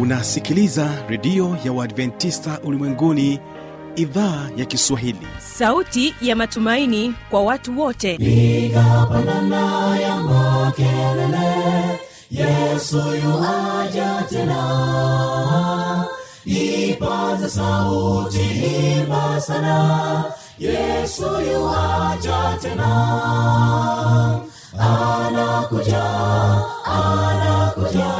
unasikiliza redio ya uadventista ulimwenguni idhaa ya kiswahili. Sauti ya matumaini kwa watu wote. Piga pandana ya makelele yesu yuaja tena. Ipata sauti imba sana yesu yuaja tena. Anakuja anakuja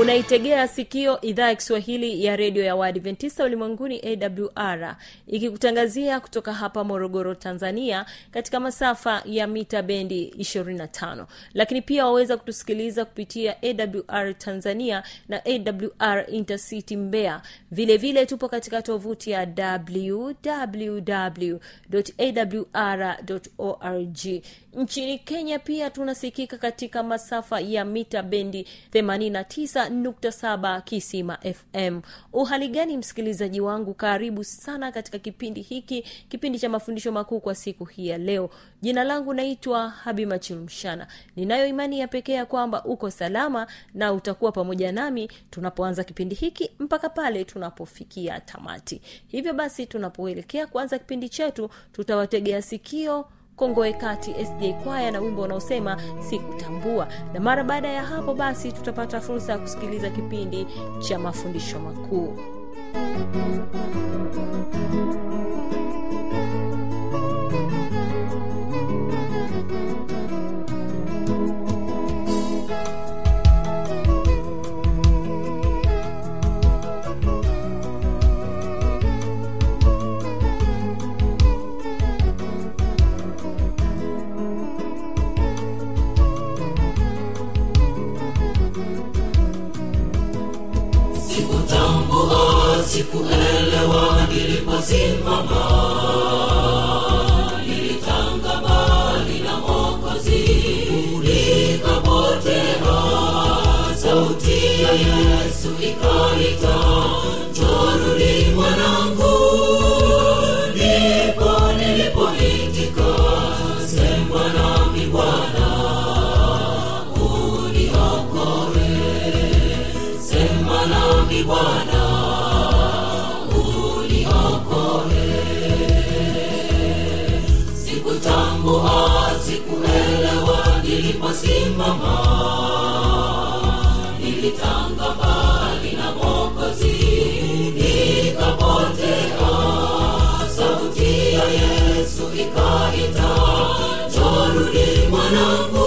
unaitegea sikio idhaa ya kiswahili ya redio ya waadventista ulimwenguni awr ikikutangazia kutoka hapa morogoro tanzania katika masafa ya mita bendi 25 lakini pia waweza kutusikiliza kupitia awr tanzania na awr intercity mbea vilevile vile tupo katika tovuti ya www.awr.org nchini kenya pia tunasikika katika masafa ya mita bendi 89.7 kisima fm uhali gani msikilizaji wangu? Karibu sana katika kipindi hiki kipindi cha mafundisho makuu kwa siku hii ya leo. Jina langu naitwa habima Chilumshana. ninayo imani ya pekee ya kwamba uko salama na utakuwa pamoja nami tunapoanza kipindi hiki mpaka pale tunapofikia tamati. Hivyo basi tunapoelekea kuanza kipindi chetu tutawategea sikio kongoe kati sj kwaya na wimbo unaosema sikutambua. Na mara baada ya hapo basi tutapata fursa ya kusikiliza kipindi cha mafundisho makuu. sikutambua sikuelewa niliposimama yesu ikaita jorudi mwanangu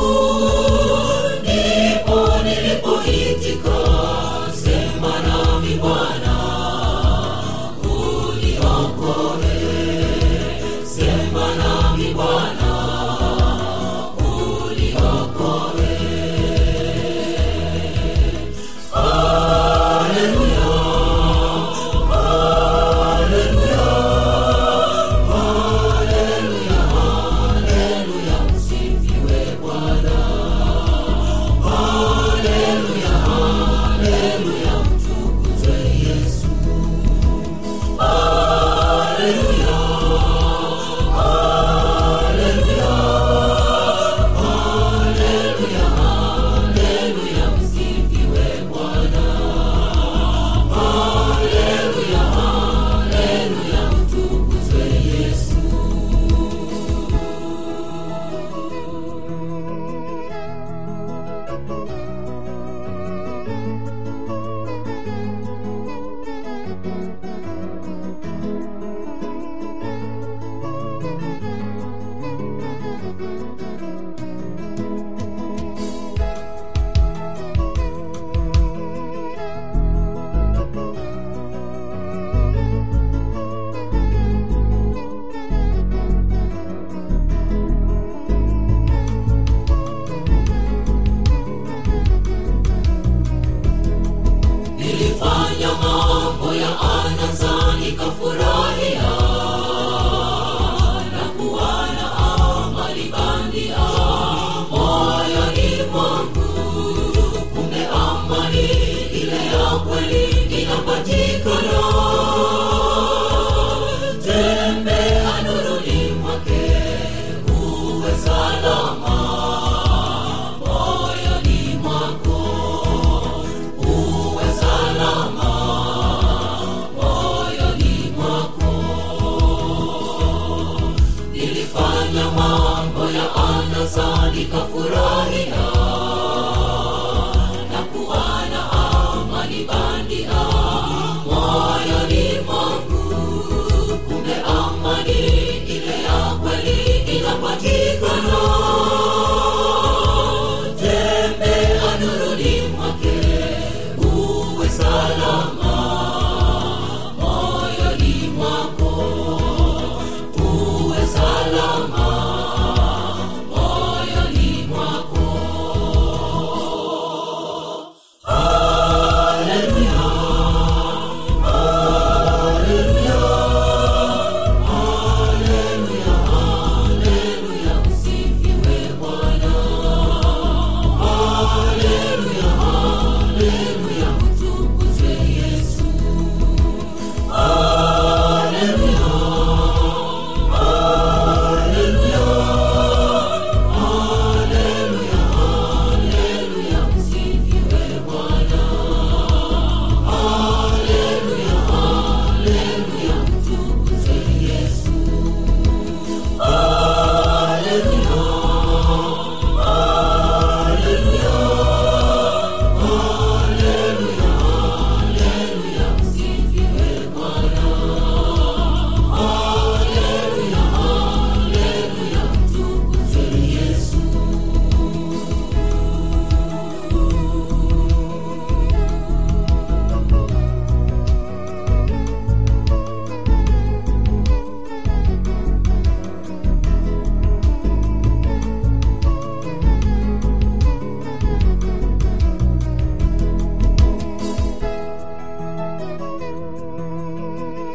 Salomo.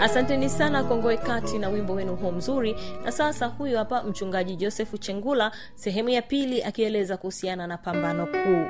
Asanteni sana kongoe kati na wimbo wenu huo mzuri. Na sasa huyu hapa mchungaji josefu chengula sehemu ya pili akieleza kuhusiana na pambano kuu.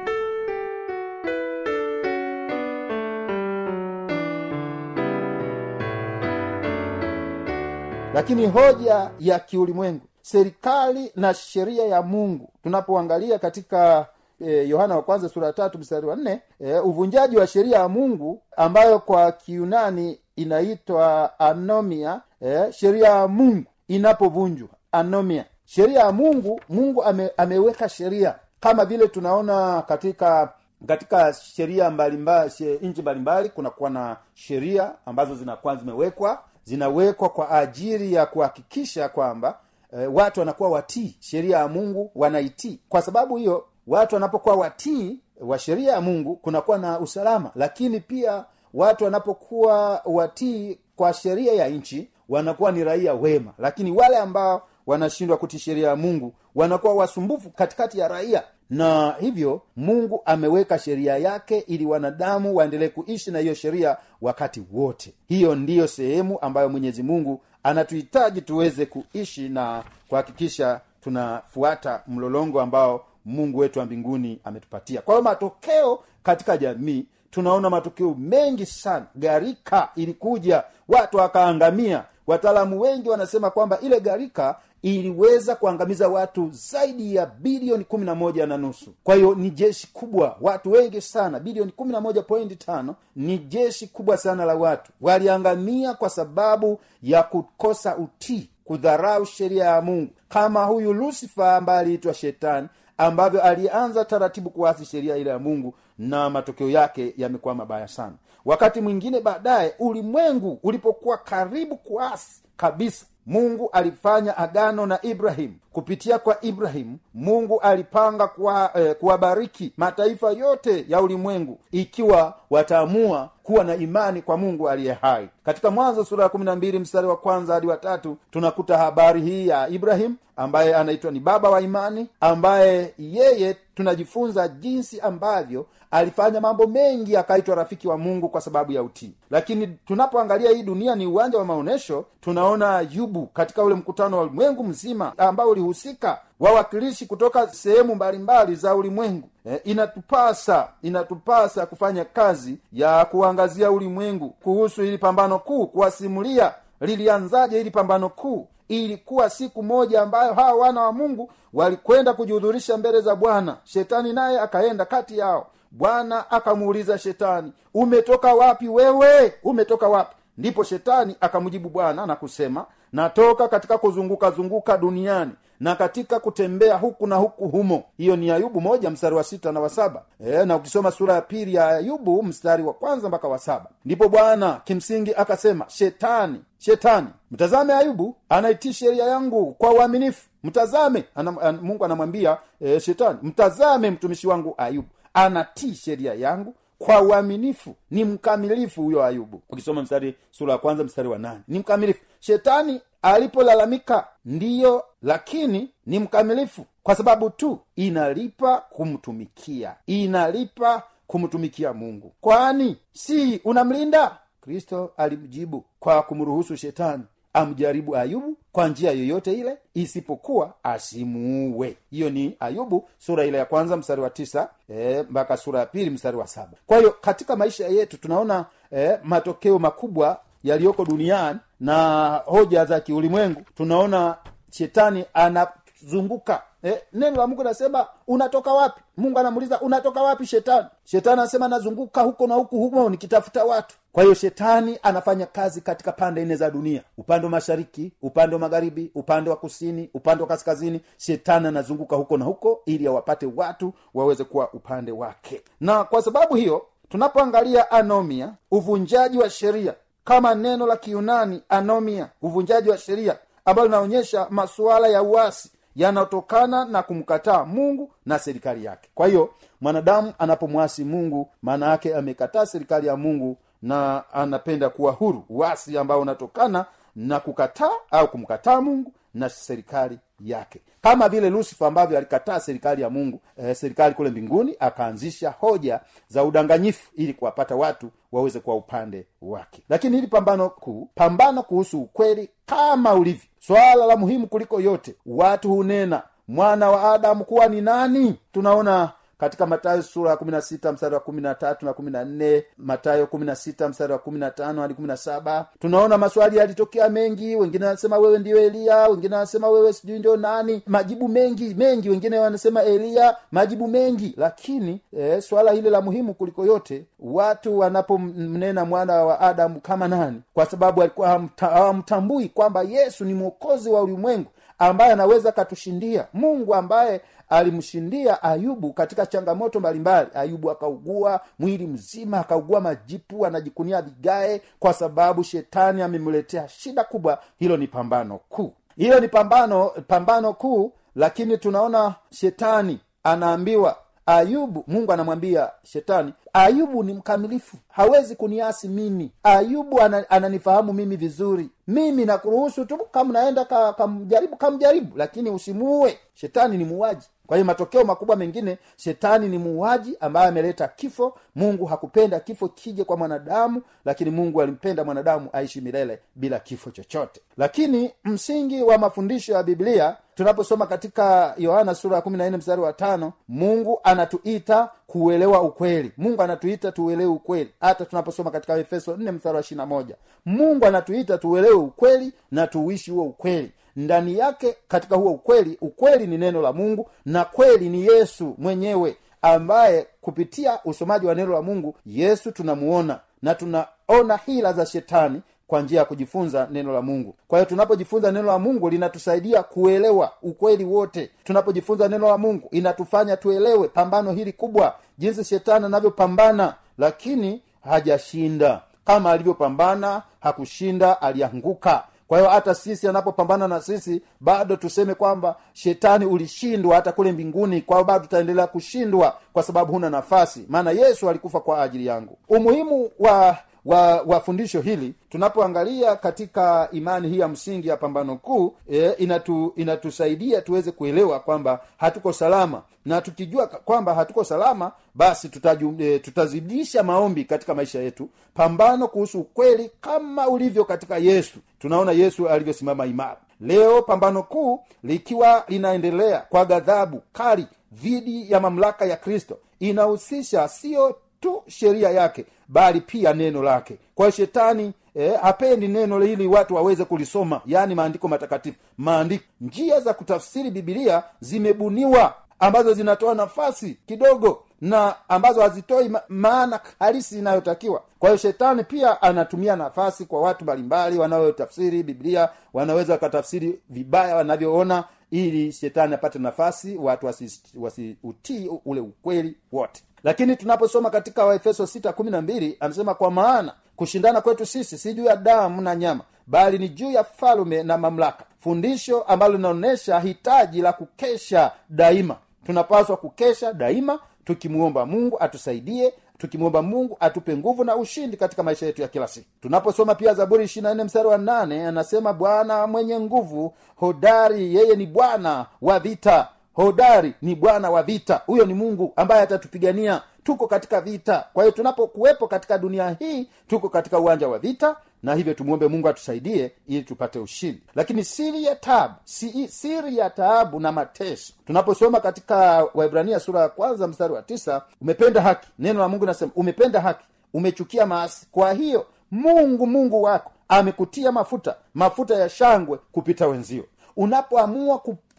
Lakini hoja ya kiulimwengu serikali na sheria ya mungu. Tunapoangalia katika yohana yohana wa kwanza sura ya tatu mstari wa nne e, uvunjaji wa sheria ya mungu ambayo kwa kiunani inaitwa anomia eh, sheria ya mungu inapovunjwa. Anomia. Sheria ya mungu mungu ame, ameweka sheria. Kama vile tunaona katika katika sheria mbalimbali nchi mbalimbali kunakuwa na sheria ambazo zinakuwa zimewekwa zinawekwa kwa ajili ya kuhakikisha kwamba e, watu wanakuwa watii. Sheria ya mungu wanaitii. Kwa sababu hiyo watu wanapokuwa watii wa sheria ya mungu kunakuwa na usalama. Lakini pia watu wanapokuwa watii kwa sheria ya nchi wanakuwa ni raia wema. Lakini wale ambao wanashindwa kutii sheria ya mungu wanakuwa wasumbufu katikati ya raia. Na hivyo mungu ameweka sheria yake ili wanadamu waendelee kuishi na hiyo sheria wakati wote. Hiyo ndiyo sehemu ambayo mwenyezi mungu anatuhitaji tuweze kuishi na kuhakikisha tunafuata mlolongo ambao mungu wetu wa mbinguni ametupatia. Kwa hiyo matokeo katika jamii tunaona matukio mengi sana. Gharika ilikuja watu wakaangamia. Wataalamu wengi wanasema kwamba ile gharika iliweza kuangamiza watu zaidi ya bilioni kumi na moja na nusu. Kwa hiyo ni jeshi kubwa watu wengi sana. Bilioni kumi na moja pointi tano ni jeshi kubwa sana la watu. Waliangamia kwa sababu ya kukosa utii kudharau sheria ya mungu. Kama huyu lusifa ambaye aliitwa shetani ambavyo alianza taratibu kuasi sheria ile ya mungu na matokeo yake yamekuwa mabaya sana. Wakati mwingine baadaye ulimwengu ulipokuwa karibu kuasi kabisa mungu alifanya agano na ibrahimu kupitia kwa ibrahimu mungu alipanga kuwabariki eh, kuwabariki mataifa yote ya ulimwengu ikiwa wataamua kuwa na imani kwa mungu aliye hai. Katika mwanzo sura ya kumi na mbili mstari wa kwanza hadi watatu tunakuta habari hii ya ibrahim ambaye anaitwa ni baba wa imani ambaye yeye tunajifunza jinsi ambavyo alifanya mambo mengi akaitwa rafiki wa mungu kwa sababu ya utii. Lakini tunapoangalia hii dunia ni uwanja wa maonyesho tunaona yubu katika ule mkutano wa ulimwengu mzima ambao ulihusika wawakilishi kutoka sehemu mbalimbali za ulimwengu. E, inatupasa inatupasa kufanya kazi ya kuangazia ulimwengu kuhusu ili pambano kuu kuwasimulia lilianzaje hili pambano kuu. Ilikuwa siku moja ambayo hawa wana wa mungu walikwenda kujihudhurisha mbele za bwana. Shetani naye akaenda kati yao. Bwana akamuuliza shetani umetoka wapi wewe? Umetoka wapi? Ndipo shetani akamjibu bwana na kusema natoka katika kuzunguka zunguka duniani na katika kutembea huku na huku humo hiyo ni ayubu moja mstari wa sita na wa saba. E, na ukisoma sura ya pili ya ayubu mstari wa kwanza mpaka wa saba. Ndipo bwana kimsingi akasema shetani shetani mtazame ayubu anaitii sheria yangu kwa uaminifu. Mtazame anam, an, mungu anamwambia e, shetani mtazame mtumishi wangu ayubu anatii sheria yangu kwa uaminifu. Ni mkamilifu huyo ayubu. Ukisoma mstari sura ya kwanza mstari wa nane. Ni mkamilifu. Shetani alipolalamika ndiyo lakini ni mkamilifu kwa sababu tu inalipa kumtumikia inalipa kumtumikia mungu. Kwani si unamlinda? Kristo alimjibu kwa kumruhusu shetani amjaribu ayubu kwa njia yoyote ile isipokuwa asimuue. Hiyo ni ayubu sura ile ya kwanza mstari wa tisa e, mpaka sura ya pili mstari wa saba. Kwa hiyo katika maisha yetu tunaona e, matokeo makubwa yaliyoko duniani na hoja za kiulimwengu tunaona shetani anazunguka. Eh, neno la mungu nasema unatoka wapi? Mungu anamuuliza unatoka wapi shetani? Shetani anasema nazunguka huko na huku humo nikitafuta watu. Kwa hiyo shetani anafanya kazi katika pande nne za dunia. Upande wa mashariki upande wa magharibi upande wa kusini upande wa kaskazini shetani anazunguka huko na huko ili awapate watu waweze kuwa upande wake. Na kwa sababu hiyo tunapoangalia anomia uvunjaji wa sheria kama neno la kiunani anomia uvunjaji wa sheria ambalo linaonyesha masuala ya uasi yanayotokana na kumkataa mungu na serikali yake. Kwa hiyo mwanadamu anapomwasi mungu maana yake amekataa serikali ya mungu na anapenda kuwa huru. Uasi ambao unatokana na kukataa au kumkataa mungu na serikali yake. Kama vile lusifa ambavyo alikataa serikali ya mungu eh, serikali kule mbinguni akaanzisha hoja za udanganyifu ili kuwapata watu waweze kuwa upande wake. Lakini hili pambano kuu pambano kuhusu ukweli kama ulivyo swala la muhimu kuliko yote watu hunena mwana wa adamu kuwa ni nani? Tunaona katika matayo sura ya kumi na sita mstari wa kumi na tatu na kumi na nne matayo kumi na sita mstari wa kumi na tano hadi kumi na saba tunaona maswali yalitokea mengi. Wengine wanasema wewe ndiyo eliya wengine wanasema wewe sijui ndio nani. Majibu mengi mengi. Wengine wanasema eliya majibu mengi. Lakini e, swala hili la muhimu kuliko yote watu wanapomnena mwana wa adamu kama nani? Kwa sababu alikuwa hawamtambui kwamba yesu ni mwokozi wa ulimwengu ambaye anaweza akatushindia. Mungu ambaye alimshindia ayubu katika changamoto mbalimbali. Ayubu akaugua mwili mzima akaugua majipu anajikunia vigae kwa sababu shetani amemletea shida kubwa. Hilo ni pambano kuu. Hilo ni pambano pambano kuu lakini tunaona shetani anaambiwa ayubu mungu anamwambia shetani ayubu ni mkamilifu. Hawezi kuniasi mimi. Ayubu ananifahamu mimi vizuri. Mimi nakuruhusu tu kama naenda ka- kamjaribu kamjaribu lakini usimuue. Shetani ni muuaji kwa hiyo matokeo makubwa mengine shetani ni muuaji ambaye ameleta kifo. Mungu hakupenda kifo kije kwa mwanadamu lakini mungu alimpenda mwanadamu aishi milele bila kifo chochote. Lakini msingi wa mafundisho ya biblia tunaposoma katika yohana sura ya mstari wa tano mungu anatuita kuuelewa ukweli. Mungu anatuita tuuelewe ukweli. Hata tunaposoma katika efeso mstari wa moja mungu anatuita tuuelewe ukweli na tuuishi huo ukweli ndani yake katika huo ukweli. Ukweli ni neno la mungu na kweli ni yesu mwenyewe ambaye kupitia usomaji wa neno la mungu yesu tunamuona na tunaona hila za shetani kwa njia ya kujifunza neno la mungu. Kwa hiyo tunapojifunza neno la mungu linatusaidia kuelewa ukweli wote. Tunapojifunza neno la mungu inatufanya tuelewe pambano hili kubwa jinsi shetani anavyopambana lakini hajashinda. Kama alivyopambana hakushinda alianguka kwa hiyo hata sisi anapopambana na sisi bado tuseme kwamba shetani ulishindwa hata kule mbinguni kwao bado tutaendelea kushindwa kwa sababu huna nafasi. Maana yesu alikufa kwa ajili yangu. Umuhimu wa wa wa fundisho hili tunapoangalia katika imani hii ya msingi ya pambano kuu e, inatu, inatusaidia tuweze kuelewa kwamba hatuko salama. Na tukijua kwamba hatuko salama basi tutaju, e, tutazidisha maombi katika maisha yetu. Pambano kuhusu ukweli kama ulivyo katika yesu. Tunaona yesu alivyosimama imara. Leo pambano kuu likiwa linaendelea kwa ghadhabu kali dhidi ya mamlaka ya kristo inahusisha sio tu sheria yake bali pia neno lake. Kwa hiyo shetani eh, hapendi neno hili watu waweze kulisoma. Yaani maandiko matakatifu. Maandiko njia za kutafsiri bibilia zimebuniwa ambazo zinatoa nafasi kidogo na ambazo hazitoi ma- maana halisi inayotakiwa. Kwa hiyo shetani pia anatumia nafasi kwa watu mbalimbali wanaotafsiri biblia wanaweza wakatafsiri vibaya wanavyoona ili shetani apate nafasi watu wasiutii wasi ule ukweli wote lakini tunaposoma katika waefeso 612 anasema kwa maana kushindana kwetu sisi si juu ya damu na nyama bali ni juu ya falume na mamlaka fundisho ambalo linaonyesha hitaji la kukesha daima. Tunapaswa kukesha daima tukimwomba mungu atusaidie tukimwomba mungu atupe nguvu na ushindi katika maisha yetu ya kila siku. Tunaposoma pia zaburi 24 mstari wa 8 anasema bwana mwenye nguvu hodari yeye ni bwana wa vita hodari ni bwana wa vita. Huyo ni mungu ambaye atatupigania. Tuko katika vita. Kwa hiyo tunapokuwepo katika dunia hii tuko katika uwanja wa vita na hivyo tumwombe mungu atusaidie ili tupate ushindi. Lakini siri ya taabu si, siri ya taabu na mateso. Tunaposoma katika waibrania sura ya kwanza mstari wa tisa umependa haki. Neno la mungu nasema umependa haki umechukia maasi. Kwa hiyo mungu mungu wako amekutia mafuta mafuta ya shangwe kupita wenzio. Unapoamua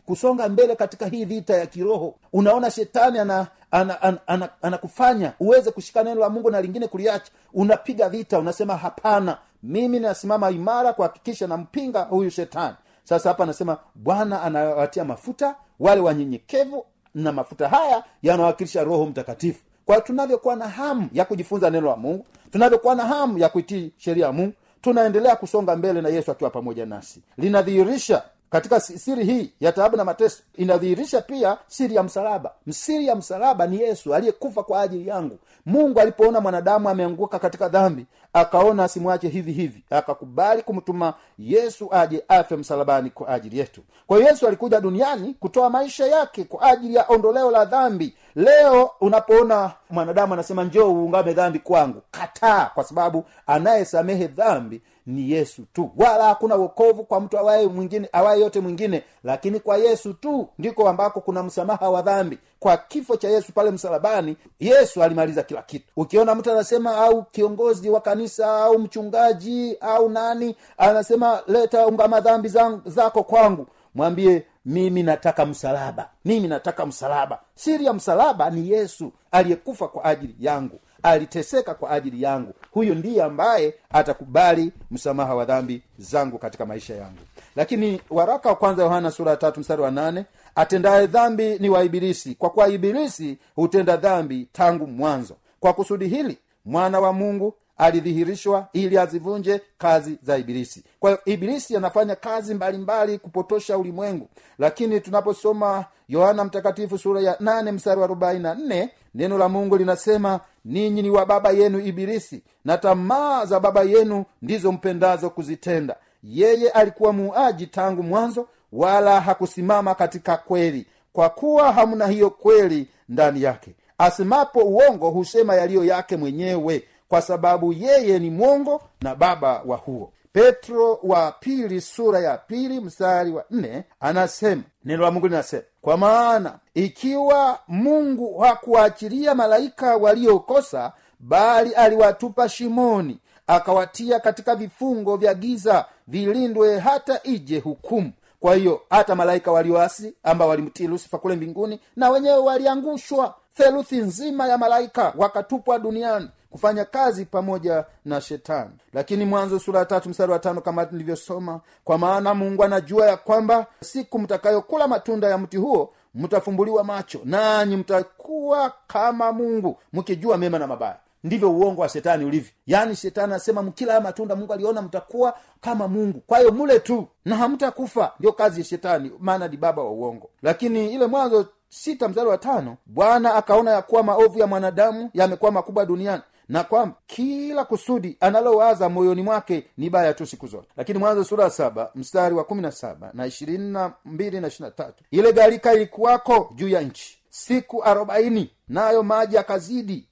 kusonga mbele katika hii vita ya kiroho. Unaona shetani ana anakufanya ana, ana, ana, uweze kushika neno la mungu na lingine kuliacha. Unapiga vita unasema hapana mimi nasimama imara kuhakikisha nampinga huyu shetani. Sasa hapa anasema bwana anawatia mafuta wale wanyenyekevu na mafuta haya yanawakilisha roho mtakatifu. Kwa tunavyokuwa na hamu ya kujifunza neno la mungu tunavyokuwa na hamu ya kuitii sheria ya mungu tunaendelea kusonga mbele na yesu akiwa pamoja nasi. Linadhihirisha katika siri hii ya taabu na mateso inadhihirisha pia siri ya msalaba. Siri ya msalaba ni yesu aliyekufa kwa ajili yangu. Mungu alipoona mwanadamu ameanguka katika dhambi akaona asimwache hivi hivi akakubali kumtuma yesu aje afe msalabani kwa ajili yetu. Kwa hiyo yesu alikuja duniani kutoa maisha yake kwa ajili ya ondoleo la dhambi. Leo unapoona mwanadamu anasema njoo uungame dhambi kwangu. Kataa kwa sababu anayesamehe dhambi ni yesu tu. Wala hakuna wokovu kwa mtu awaye mwingine awaye yote mwingine lakini kwa yesu tu ndiko ambako kuna msamaha wa dhambi. Kwa kifo cha yesu pale msalabani yesu alimaliza kila kitu. Ukiona mtu anasema au kiongozi wa kanisa au mchungaji au nani anasema leta ungama dhambi zako kwangu. Mwambie mimi nataka msalaba. Mimi nataka msalaba. Siri ya msalaba ni yesu aliyekufa kwa ajili yangu aliteseka kwa ajili yangu. Huyo ndiye ambaye atakubali msamaha wa dhambi zangu katika maisha yangu. Lakini waraka wa kwanza yohana sura ya tatu mstari wa nane atendaye dhambi ni wa ibilisi. Kwa kuwa ibilisi hutenda dhambi tangu mwanzo. Kwa kusudi hili mwana wa mungu alidhihirishwa ili azivunje kazi za ibilisi. Kwa hiyo ibilisi anafanya kazi mbalimbali mbali kupotosha ulimwengu. Lakini tunaposoma yohana mtakatifu sura ya nane mstari wa arobaini na nne neno la mungu linasema ninyi ni wa baba yenu ibilisi na tamaa za baba yenu ndizo mpendazo kuzitenda. Yeye alikuwa muuaji tangu mwanzo wala hakusimama katika kweli kwa kuwa hamna hiyo kweli ndani yake. Asemapo uongo husema yaliyo yake mwenyewe kwa sababu yeye ni mwongo na baba wa huo petro wa pili sura ya pili mstari wa nne anasema neno la mungu linasema kwa maana ikiwa mungu hakuwaachilia malaika waliokosa bali aliwatupa shimoni akawatia katika vifungo vya giza vilindwe hata ije hukumu. Kwa hiyo hata malaika walioasi ambao walimtii lusifa kule mbinguni na wenyewe waliangushwa theluthi nzima ya malaika wakatupwa duniani kufanya kazi pamoja na shetani. Lakini mwanzo sura tatu mstari wa tano kama nilivyosoma kwa maana mungu anajua ya kwamba siku mtakayokula matunda ya mti huo mtafumbuliwa macho nanyi mtakuwa kama mungu mkijua mema na mabaya. Ndivyo uongo wa shetani ulivyo. Yaani shetani anasema mkila haya matunda mungu aliona mtakuwa kama mungu. Kwa hiyo mule tu na hamtakufa. Ndio kazi ya shetani maana ni baba wa uongo. Lakini ile mwanzo sita mstari wa tano bwana akaona ya kuwa maovu ya mwanadamu yamekuwa makubwa duniani na kwamba kila kusudi analowaza moyoni mwake ni baya tu siku zote. Lakini mwanzo sura ya saba mstari wa kumi na saba na ishirini na mbili na ishiri na tatu ile gharika ilikuwako juu ya nchi siku arobaini nayo maji yakazidi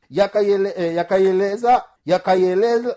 yakaieleza yakaieleza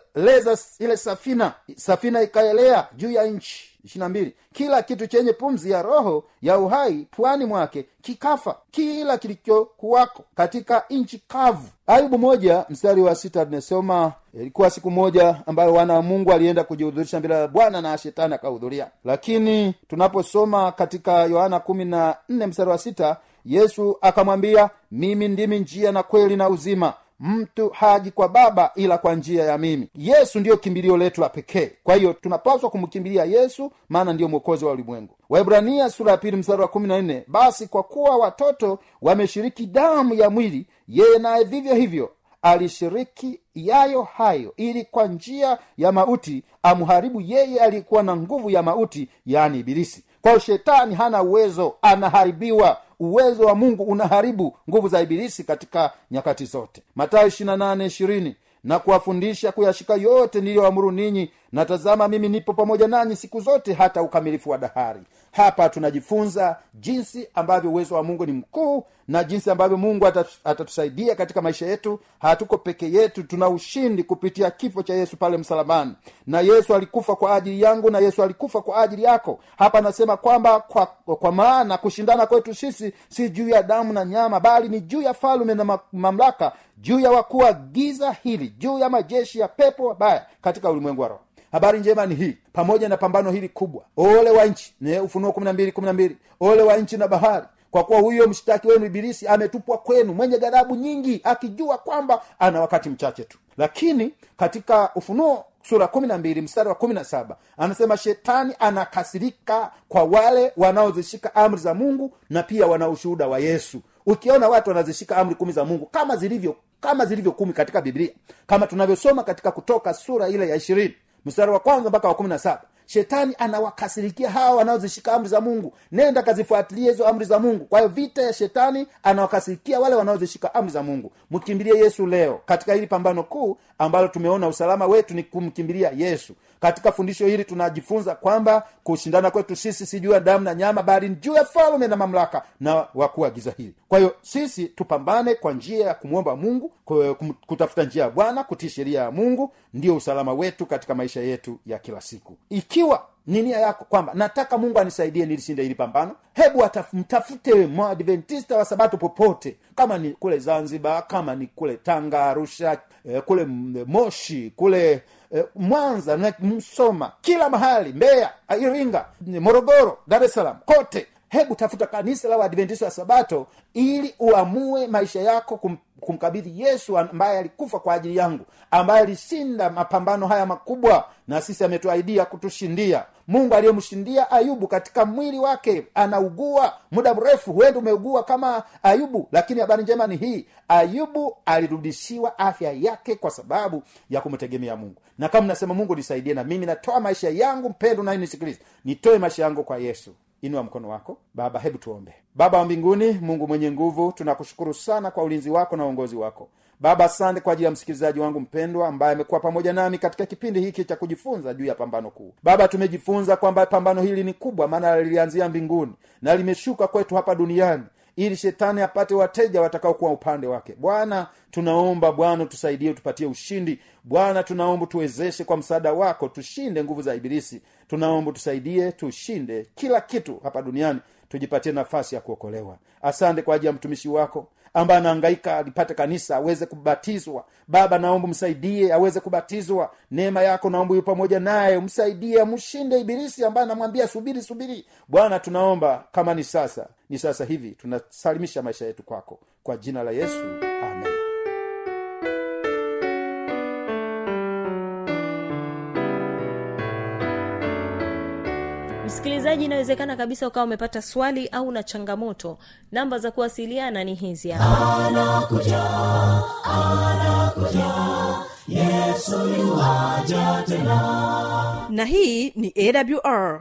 ile safina safina ikaelea juu ya nchi ishirina kila kitu chenye pumzi ya roho ya uhai pwani mwake kikafa. Kila kilichokuwako katika nchi kavu. Ayubu moja mstari wa sita tunasoma ilikuwa siku moja ambayo wana wa mungu alienda kujihudhurisha mbele ya bwana na shetani akahudhuria. Lakini tunaposoma katika yohana kumi na nne mstari wa sita yesu akamwambia mimi ndimi njia na kweli na uzima mtu haji kwa baba ila kwa njia ya mimi. Yesu ndiyo kimbilio letu la pekee. Kwa hiyo tunapaswa kumkimbilia yesu maana ndiyo mwokozi wa ulimwengu. Waibrania sura ya pili mstari wa kumi na nne basi kwa kuwa watoto wameshiriki damu ya mwili yeye naye vivyo hivyo alishiriki yayo hayo ili kwa njia ya mauti amharibu yeye aliyekuwa na nguvu ya mauti yaani ibilisi. Kwa shetani hana uwezo anaharibiwa uwezo wa mungu unaharibu nguvu za ibilisi katika nyakati zote. Matayo 28 na kuwafundisha kuyashika yote niliyoamuru ninyi natazama mimi nipo pamoja nanyi siku zote hata ukamilifu wa dahari hapa tunajifunza jinsi ambavyo uwezo wa mungu ni mkuu na jinsi ambavyo mungu atatusaidia katika maisha yetu. Hatuko peke yetu tuna ushindi kupitia kifo cha yesu pale msalabani. Na yesu alikufa kwa ajili yangu na yesu alikufa kwa ajili yako. Hapa anasema kwamba kwa, kwa maana kushindana kwetu sisi si juu ya damu na nyama bali ni juu ya falume na mamlaka juu ya wakuu wa giza hili juu ya majeshi ya pepo wabaya katika ulimwengu wa roho habari njema ni hii pamoja na pambano hili kubwa. Ole wa nchi ufunuo kumi na mbili kumi na mbili. Ole wa nchi na bahari kwa kuwa huyo mshtaki wenu ibilisi ametupwa kwenu mwenye ghadhabu nyingi akijua kwamba ana wakati mchache tu. Lakini katika ufunuo sura kumi na mbili mstari wa kumi na saba anasema shetani anakasirika kwa wale wanaozishika amri za mungu na pia wana ushuhuda wa yesu. Ukiona watu wanazishika amri kumi za mungu kama zilivyo kama zilivyo kumi katika biblia kama tunavyosoma katika kutoka sura ile ya ishirini mstari wa kwanza mpaka wa kumi na saba. Shetani anawakasirikia hawa wanaozishika amri za mungu. Nenda kazifuatilie hizo amri za mungu. Kwa hiyo vita ya shetani anawakasirikia wale wanaozishika amri za mungu. Mkimbilie yesu leo katika hili pambano kuu ambalo tumeona usalama wetu ni kumkimbilia yesu katika fundisho hili tunajifunza kwamba kushindana kwetu sisi si juu ya damu na nyama bali juu ya falume na mamlaka na wakuu wa hili. Kwa hiyo sisi tupambane kwa njia ya kumwomba mungu kutafuta njia ya bwana kutii sheria ya mungu ndio usalama wetu katika maisha yetu ya kila siku. Ikiwa ni nia yako kwamba nataka mungu anisaidie nilishinde hili pambano hebu mtafute mwadventista wa sabato popote. Kama ni kule zanzibar kama ni kule tanga arusha eh, kule mm, moshi kule eh, mwanza na msoma kila mahali mbeya iringa morogoro dar es salaam kote. Hebu tafuta kanisa la waadventista wa sabato ili uamue maisha yako kum, kumkabidhi yesu ambaye alikufa kwa ajili yangu ambaye alishinda mapambano haya makubwa na sisi ametuaidia kutushindia. Mungu aliyemshindia ayubu katika mwili wake anaugua. Muda mrefu huenda umeugua kama ayubu lakini habari njema ni hii ayubu alirudishiwa afya yake kwa sababu ya kumtegemea mungu. Na kama nasema mungu nisaidie na mimi natoa maisha yangu mpendo naye nisikilize nitoe maisha yangu kwa yesu inua mkono wako. Baba hebu tuombe. Baba wa mbinguni mungu mwenye nguvu tunakushukuru sana kwa ulinzi wako na uongozi wako. Baba asante kwa ajili ya msikilizaji wangu mpendwa ambaye amekuwa pamoja nami katika kipindi hiki cha kujifunza juu ya pambano kuu. Baba tumejifunza kwamba pambano hili ni kubwa maana lilianzia mbinguni na limeshuka kwetu hapa duniani ili shetani apate wateja watakaokuwa upande wake. Bwana tunaomba bwana tusaidie tupatie ushindi. Bwana tunaomba tuwezeshe kwa msaada wako tushinde nguvu za ibilisi. Tunaomba tusaidie tushinde kila kitu hapa duniani. Tujipatie nafasi ya kuokolewa. Asante kwa ajili ya mtumishi wako ambaye anaangaika alipate kanisa aweze kubatizwa. Baba naomba msaidie aweze kubatizwa. Neema yako naomba yu pamoja naye. Msaidie amshinde ibilisi ambaye anamwambia subiri subiri. Bwana tunaomba kama ni sasa ni sasa hivi tunasalimisha maisha yetu kwako kwa jina la yesu msikilizaji inawezekana kabisa ukawa umepata swali au na changamoto. Namba za kuwasiliana ni hizi hapa. Anakuja anakuja. Yesu tena. Na hii ni awr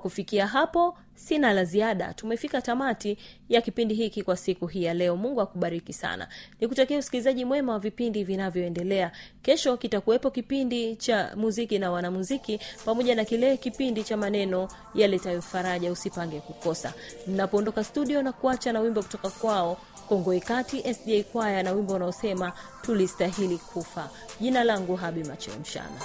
kufikia hapo sina la ziada. Tumefika tamati ya kipindi hiki kwa siku hii ya leo. Mungu akubariki sana. Nikutakia usikilizaji mwema wa vipindi vinavyoendelea. Kesho kitakuwepo kipindi cha muziki na wanamuziki pamoja na kile kipindi cha maneno yaletayo faraja. Usipange kukosa. Napoondoka studio na kuacha na wimbo kutoka kwao kongoe kati sda kwaya na wimbo unaosema tulistahili kufa. Jina langu habi macheo mshana